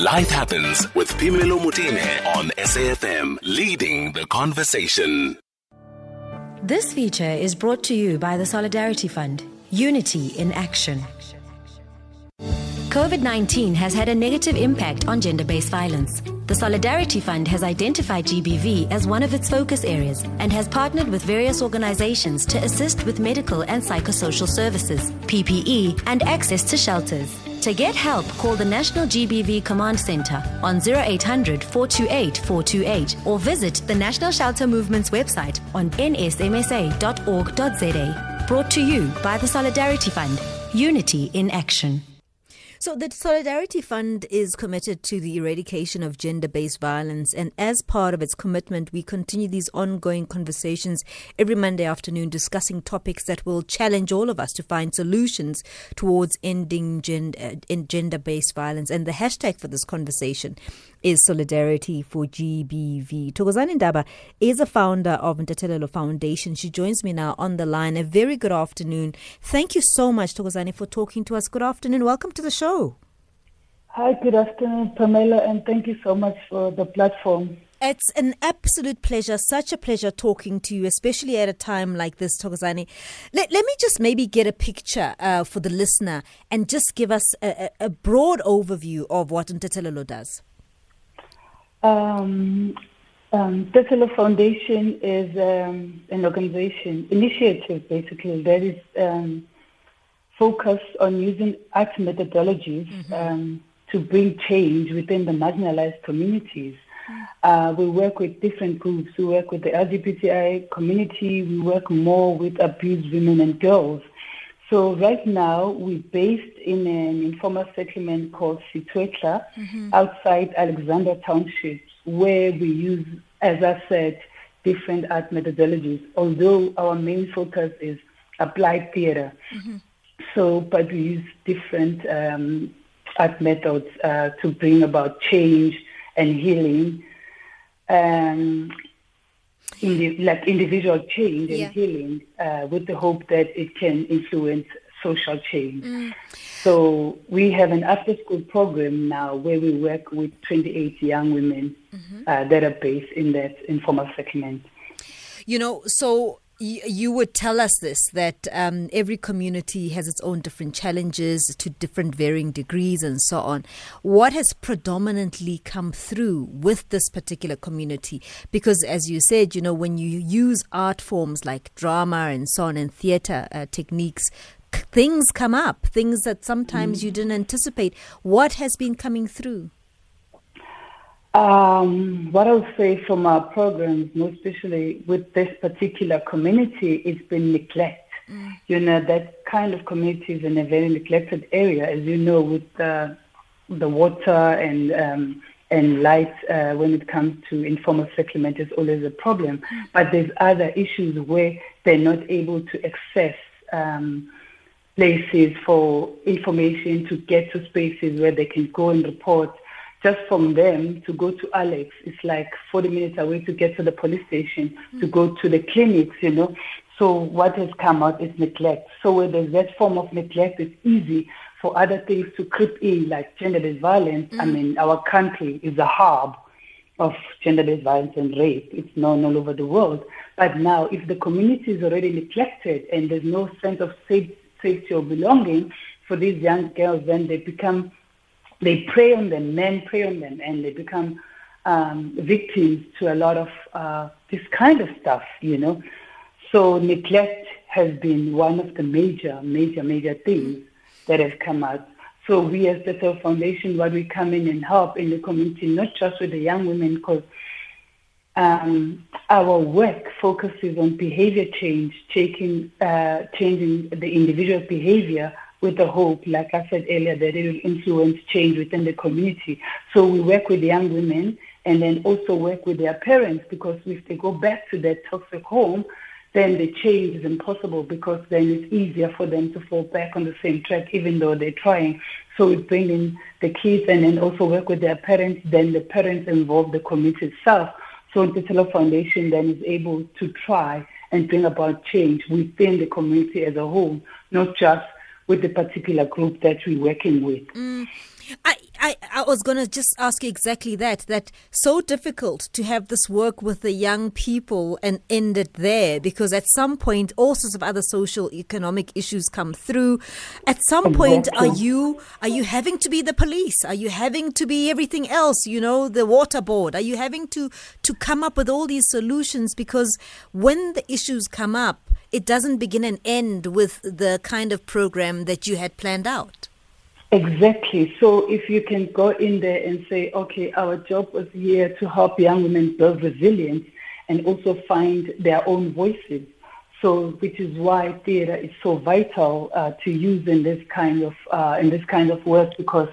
Life Happens with Pamela Mutine on SAFM, leading the conversation. This feature is brought to you by the Solidarity Fund, Unity in Action. COVID 19 has had a negative impact on gender based violence. The Solidarity Fund has identified GBV as one of its focus areas and has partnered with various organizations to assist with medical and psychosocial services, PPE, and access to shelters. To get help, call the National GBV Command Center on 0800 428 428 or visit the National Shelter Movement's website on nsmsa.org.za. Brought to you by the Solidarity Fund, Unity in Action. So, the Solidarity Fund is committed to the eradication of gender based violence. And as part of its commitment, we continue these ongoing conversations every Monday afternoon discussing topics that will challenge all of us to find solutions towards ending uh, gender based violence. And the hashtag for this conversation is Solidarity for GBV. Thokozani Ndaba is a founder of Ntethelelo Foundation. She joins me now on the line. A very good afternoon. Thank you so much, Thokozani, for talking to us. Good afternoon. Welcome to the show. Hi, good afternoon, Pamela, and thank you so much for the platform. It's an absolute pleasure, such a pleasure talking to you, especially at a time like this, Thokozani. Let, let me just maybe get a picture uh, for the listener and just give us a, a broad overview of what Ntethelelo does. Um, um, Foundation is um, an organization, initiative basically, that is um, focused on using art methodologies mm-hmm. um, to bring change within the marginalized communities. Mm. Uh, we work with different groups. We work with the LGBTI community. We work more with abused women and girls. So right now we're based in an informal settlement called Situetla mm-hmm. outside Alexandra Township where we use, as I said, different art methodologies, although our main focus is applied theater. Mm-hmm. So, but we use different um, art methods uh, to bring about change and healing. Um, in the, like individual change and healing uh, with the hope that it can influence social change. Mm. So we have an after-school program now where we work with 28 young women mm-hmm. uh, that are based in that informal settlement. You know, so you would tell us this that um, every community has its own different challenges to different varying degrees and so on. What has predominantly come through with this particular community? Because, as you said, you know, when you use art forms like drama and so on and theatre uh, techniques, things come up, things that sometimes mm. you didn't anticipate. What has been coming through? Um, what I would say from our programs, most especially with this particular community, it's been neglect. Mm. You know, that kind of community is in a very neglected area, as you know, with the, the water and um, and light uh, when it comes to informal settlement is always a problem. Mm. But there's other issues where they're not able to access um, places for information to get to spaces where they can go and report just from them to go to Alex, it's like 40 minutes away to get to the police station, mm-hmm. to go to the clinics, you know. So what has come out is neglect. So where there's that form of neglect, it's easy for other things to creep in, like gender-based violence. Mm-hmm. I mean, our country is a hub of gender-based violence and rape. It's known all over the world. But now, if the community is already neglected and there's no sense of safety or belonging for these young girls, then they become they prey on them, men prey on them, and they become um, victims to a lot of uh, this kind of stuff, you know. So neglect has been one of the major, major, major things that have come out. So we as the Self Foundation, what we come in and help in the community, not just with the young women, because um, our work focuses on behavior change, taking, uh, changing the individual behavior with the hope, like I said earlier, that it will influence change within the community. So we work with young women and then also work with their parents because if they go back to their toxic home, then the change is impossible because then it's easier for them to fall back on the same track even though they're trying. So we bring in the kids and then also work with their parents, then the parents involve the community itself. So Ntethelelo Foundation then is able to try and bring about change within the community as a whole, not just with the particular group that we're working with. Mm. I, I, I was going to just ask you exactly that. That so difficult to have this work with the young people and end it there because at some point all sorts of other social economic issues come through. At some point, are you are you having to be the police? Are you having to be everything else? You know, the water board. Are you having to to come up with all these solutions because when the issues come up, it doesn't begin and end with the kind of program that you had planned out. Exactly. So if you can go in there and say, okay, our job was here to help young women build resilience and also find their own voices. So, which is why theatre is so vital uh, to use in this kind of uh, in this kind of work because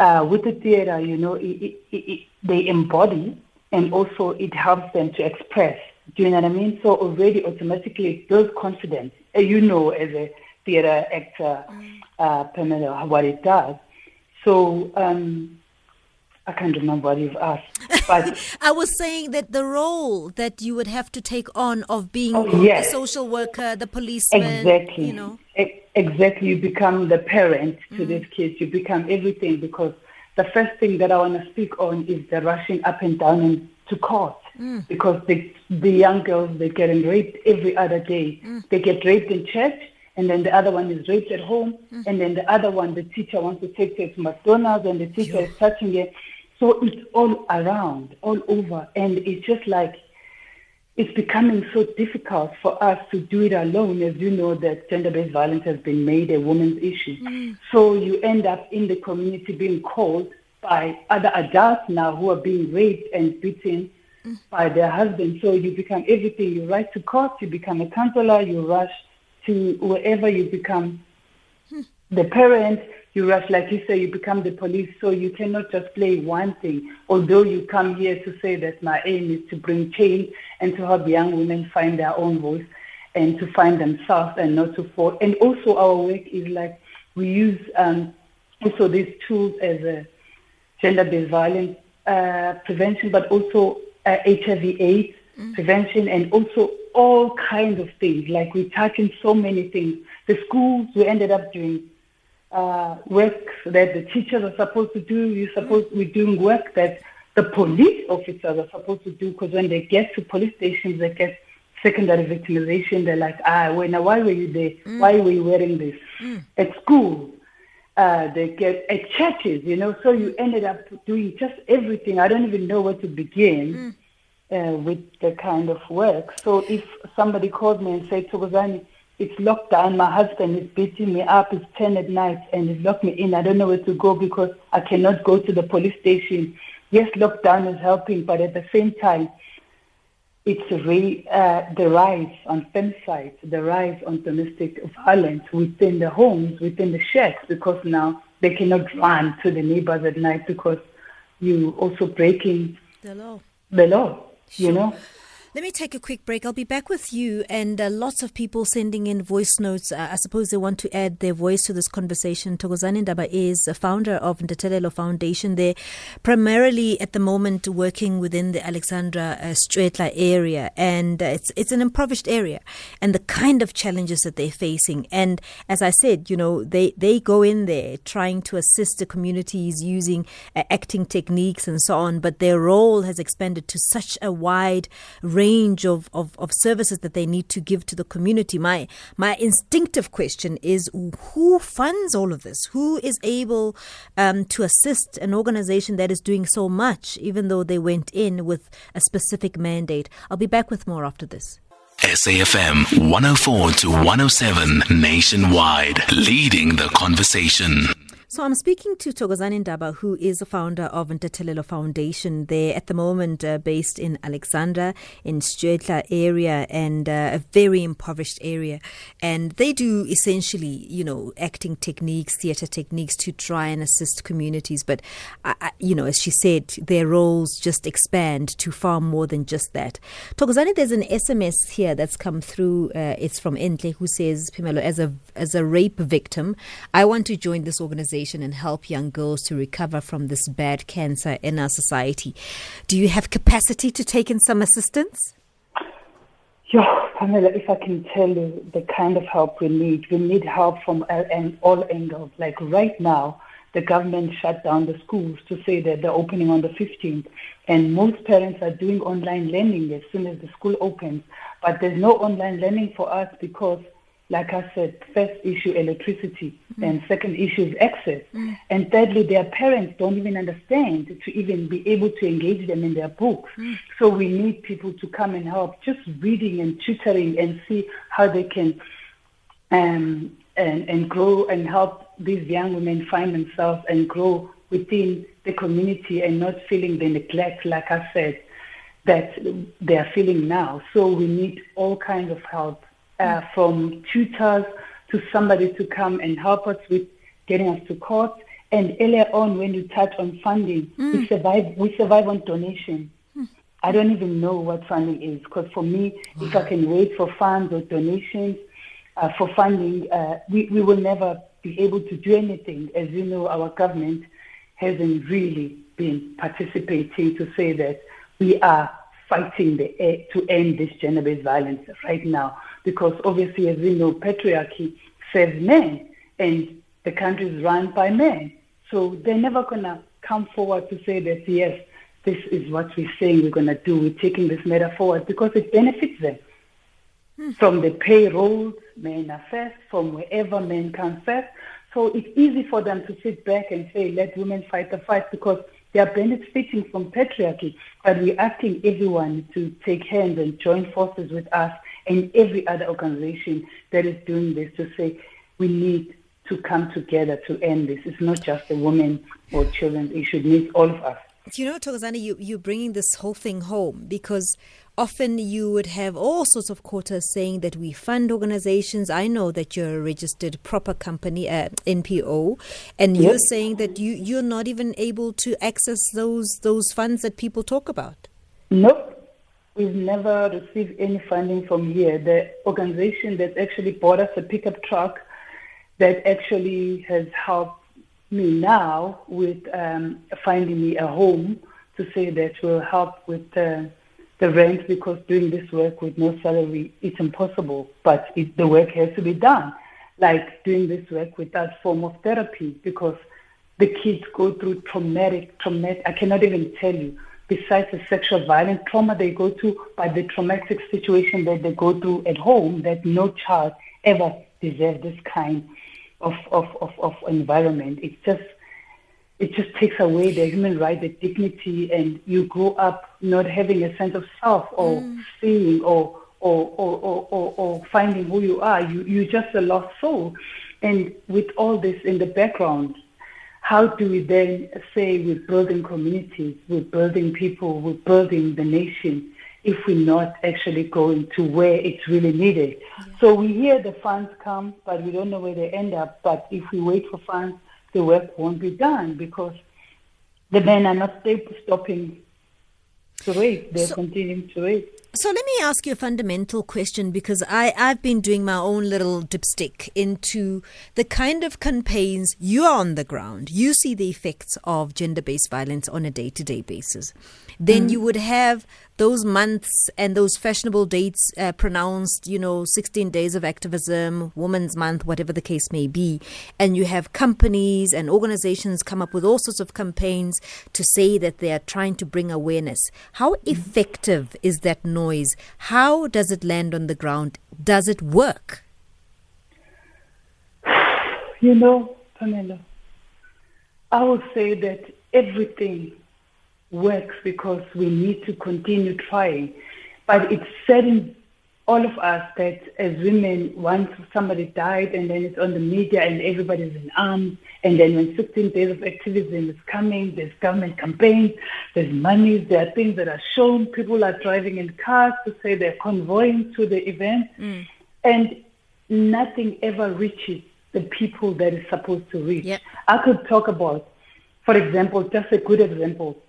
uh, with the theatre, you know, it, it, it, they embody and also it helps them to express. Do you know what I mean? So already automatically it builds confidence. Uh, you know, as a theatre actor, mm. uh, Pamela, what it does. So um, I can't remember what you've asked. But I was saying that the role that you would have to take on of being oh, yes. the social worker, the policeman, exactly. you know. Exactly, you become the parent to mm. these kids. You become everything because the first thing that I want to speak on is the rushing up and down and to court mm. because the the young girls they're getting raped every other day. Mm. They get raped in church, and then the other one is raped at home, mm. and then the other one the teacher wants to take her to McDonald's, and the teacher is touching her. So it's all around, all over, and it's just like it's becoming so difficult for us to do it alone. As you know, that gender-based violence has been made a woman's issue. Mm. So you end up in the community being called by other adults now who are being raped and beaten mm. by their husbands. So you become everything. You write to court, you become a counselor, you rush to wherever you become the parent, you rush, like you say, you become the police. So you cannot just play one thing. Although you come here to say that my aim is to bring change and to help young women find their own voice and to find themselves and not to fall. And also our work is like we use um, also these tools as a gender-based violence uh, prevention, but also uh, HIV/AIDS mm. prevention, and also all kinds of things. Like we touch in so many things. The schools we ended up doing uh, work that the teachers are supposed to do. You supposed we're doing work that the police officers are supposed to do because when they get to police stations, they get secondary victimization. They're like, ah, when, why were you there? Mm. Why were you wearing this? Mm. At school, uh, they get at churches, you know. So you ended up doing just everything. I don't even know where to begin mm. Uh, with the kind of work. So if somebody called me and said, Thokozani, it's lockdown, my husband is beating me up, it's 10 at night, and he's locked me in. I don't know where to go because I cannot go to the police station. Yes, lockdown is helping, but at the same time, it's re, uh, the rise on femicide, the rise on domestic violence within the homes, within the shacks, because now they cannot run to the neighbors at night because you also breaking the law. The law, sure. you know. Let me take a quick break. I'll be back with you and uh, lots of people sending in voice notes. Uh, I suppose they want to add their voice to this conversation. Thokozani Ndaba is a founder of Ntethelelo Foundation. They're primarily at the moment working within the Alexandra uh, Stretla area and uh, it's, it's an impoverished area and the kind of challenges that they're facing. And as I said, you know, they, they go in there trying to assist the communities using uh, acting techniques and so on, but their role has expanded to such a wide range range of, of, of services that they need to give to the community. My my instinctive question is who funds all of this? Who is able um, to assist an organization that is doing so much, even though they went in with a specific mandate? I'll be back with more after this. SAFM 104 to 107 nationwide, leading the conversation. So I'm speaking to Thokozani Ndaba, who is a founder of Ntethelelo Foundation. They're at the moment uh, based in Alexandra, in Stretla area, and uh, a very impoverished area. And they do essentially, you know, acting techniques, theatre techniques to try and assist communities. But, you know, as she said, their roles just expand to far more than just that. Thokozani, there's an SMS here that's come through. Uh, it's from Entle, who says, Pamela, as a as a rape victim, I want to join this organization organization and help young girls to recover from this bad cancer in our society. Do you have capacity to take in some assistance? Yeah, Pamela, if I can tell you the kind of help we need, we need help from all angles. Like right now, the government shut down the schools to say that they're opening on the 15th. And most parents are doing online learning as soon as the school opens. But there's no online learning for us because like I said, first issue electricity, mm. and second issue is access, mm. and thirdly, their parents don't even understand to even be able to engage them in their books. Mm. So we need people to come and help, just reading and tutoring, and see how they can um, and and grow and help these young women find themselves and grow within the community and not feeling the neglect, like I said, that they are feeling now. So we need all kinds of help uh, from tutors to somebody to come and help us with getting us to court. And earlier on, when you touch on funding, mm. we survive. We survive on donation. Mm. I don't even know what funding is because for me, if I can wait for funds or donations uh, for funding, uh, we, we will never be able to do anything. As you know, our government hasn't really been participating to say that we are fighting the, to end this gender-based violence right now because obviously, as we know, patriarchy serves men and the country is run by men. So they're never going to come forward to say that, yes, this is what we're saying we're going to do. We're taking this matter forward because it benefits them. Hmm. From the payrolls, men are first, from wherever men come first. So it's easy for them to sit back and say, let women fight the fight because they are benefiting from patriarchy. But we're asking everyone to take hands and join forces with us and every other organization that is doing this to say we need to come together to end this. It's not just the women or children issue. It needs all of us. You know, Thokozani, you, you're bringing this whole thing home because often you would have all sorts of quotas saying that we fund organizations. I know that you're a registered proper company, uh, NPO, and you're saying that you, you're not even able to access those those funds that people talk about. Nope. We've never received any funding from here. The organization that actually bought us a pickup truck that actually has helped me now with um, finding me a home to say that will help with uh, the rent because doing this work with no salary is impossible, but it, the work has to be done. Like doing this work with that form of therapy because the kids go through traumatic, traumatic, I cannot even tell you besides the sexual violence trauma they go through, but the traumatic situation that they go through at home, that no child ever deserves this kind of, of, of, of environment. It just it just takes away the human right, the dignity, and you grow up not having a sense of self or mm. seeing or or, or, or, or, or finding who you are. You, you're just a lost soul. And with all this in the background, how do we then say we're building communities, we're building people, we're building the nation if we're not actually going to where it's really needed? Yeah. So we hear the funds come, but we don't know where they end up. But if we wait for funds, the work won't be done because the men are not stopping to wait. they're so, continuing to rape. So let me ask you a fundamental question because I, I've been doing my own little dipstick into the kind of campaigns you are on the ground. You see the effects of gender based violence on a day to day basis then mm. you would have those months and those fashionable dates uh, pronounced, you know, 16 days of activism, Women's Month, whatever the case may be. And you have companies and organizations come up with all sorts of campaigns to say that they are trying to bring awareness. How mm. effective is that noise? How does it land on the ground? Does it work? You know, Pamela, I would say that everything works because we need to continue trying. But it's setting all of us that as women, once somebody died and then it's on the media and everybody's in arms, and then when 16 days of activism is coming, there's government campaigns, there's money, there are things that are shown, people are driving in cars to say they're convoying to the event, mm. and nothing ever reaches the people that it's supposed to reach. Yep. I could talk about, for example, just a good example,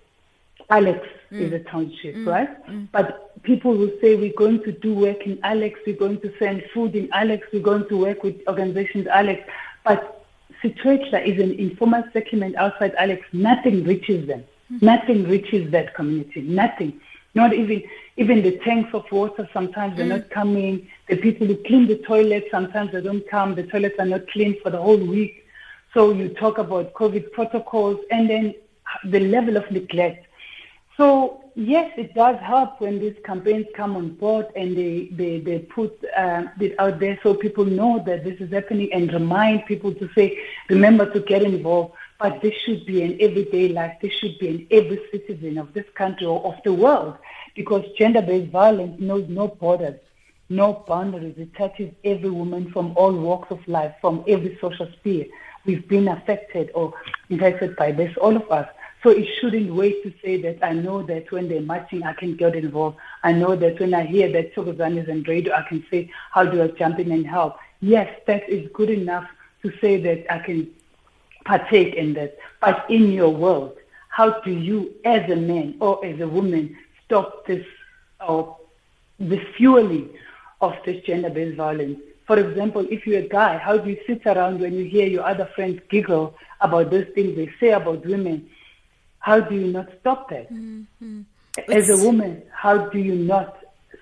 Alex mm. is a township, mm. right? Mm. But people will say we're going to do work in Alex, we're going to send food in Alex, we're going to work with organizations Alex. But Situatla is an informal settlement outside Alex. Nothing reaches them. Mm. Nothing reaches that community. Nothing. Not even even the tanks of water sometimes they're not coming. The people who clean the toilets sometimes they don't come. The toilets are not clean for the whole week. So you talk about COVID protocols and then the level of neglect. So yes, it does help when these campaigns come on board and they, they, they put uh, it out there so people know that this is happening and remind people to say, remember to get involved. But this should be an everyday life. This should be in every citizen of this country or of the world because gender-based violence knows no borders, no boundaries. It touches every woman from all walks of life, from every social sphere. We've been affected or impacted by this, all of us. So it shouldn't wait to say that I know that when they're marching, I can get involved. I know that when I hear that Thokozani is on radio, I can say, how do I jump in and help? Yes, that is good enough to say that I can partake in that. But in your world, how do you, as a man or as a woman, stop this or the fueling of this gender-based violence? For example, if you're a guy, how do you sit around when you hear your other friends giggle about those things they say about women? How do you not stop that? Mm-hmm. As a woman, how do you not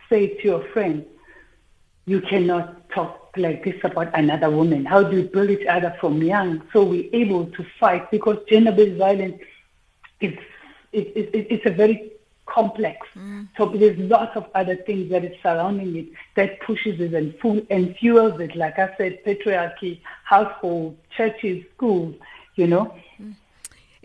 say to your friend, you cannot talk like this about another woman? How do you build each other from young so we're able to fight? Because gender-based violence is it, it, it's a very complex. Mm. So there's lots of other things that is surrounding it that pushes it and, fuel, and fuels it. Like I said, patriarchy, household, churches, schools, you know. Mm.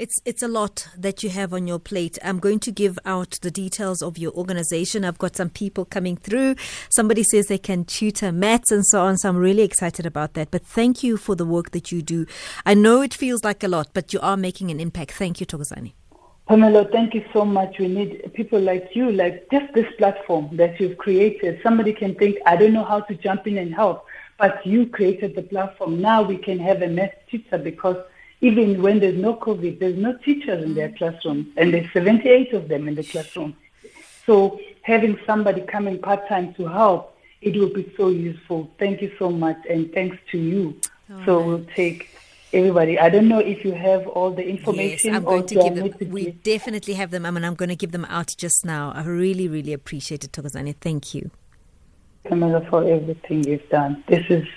It's it's a lot that you have on your plate. I'm going to give out the details of your organization. I've got some people coming through. Somebody says they can tutor maths and so on. So I'm really excited about that. But thank you for the work that you do. I know it feels like a lot, but you are making an impact. Thank you, Thokozani. Pamela, thank you so much. We need people like you, like just this platform that you've created. Somebody can think, I don't know how to jump in and help, but you created the platform. Now we can have a math teacher because even when there's no COVID, there's no teachers in their mm. classrooms, and there's 78 of them in the classroom. So having somebody coming part-time to help, it will be so useful. Thank you so much, and thanks to you. So we'll take everybody. I don't know if you have all the information. Yes, I'm going to give them. We definitely have them. I mean, I'm going to give them out just now. I really, really appreciate it, Thokozani. Thank you. Camilla, for everything you've done. This is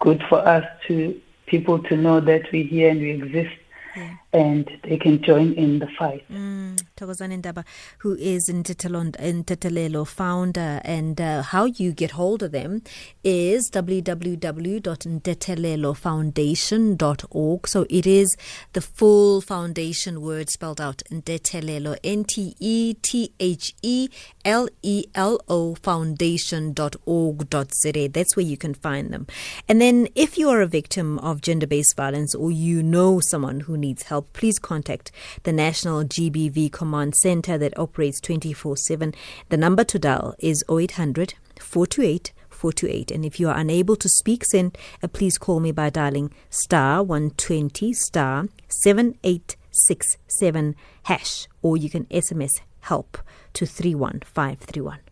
good for us to people to know that we're here and we exist yeah. And they can join in the fight. Mm, Thokozani Ndaba, who is Ntethelelo founder, and uh, how you get hold of them is www.ntethelelofoundation.org. So it is the full foundation word spelled out Ntethelelo, N T E T H E L E L O foundation.org.za. That's where you can find them. And then if you are a victim of gender based violence or you know someone who needs help, please contact the National GBV Command Center that operates 24 7. The number to dial is 0800 428 428. And if you are unable to speak, send a uh, please call me by dialing star 120 star 7867 hash, or you can SMS help to 31531.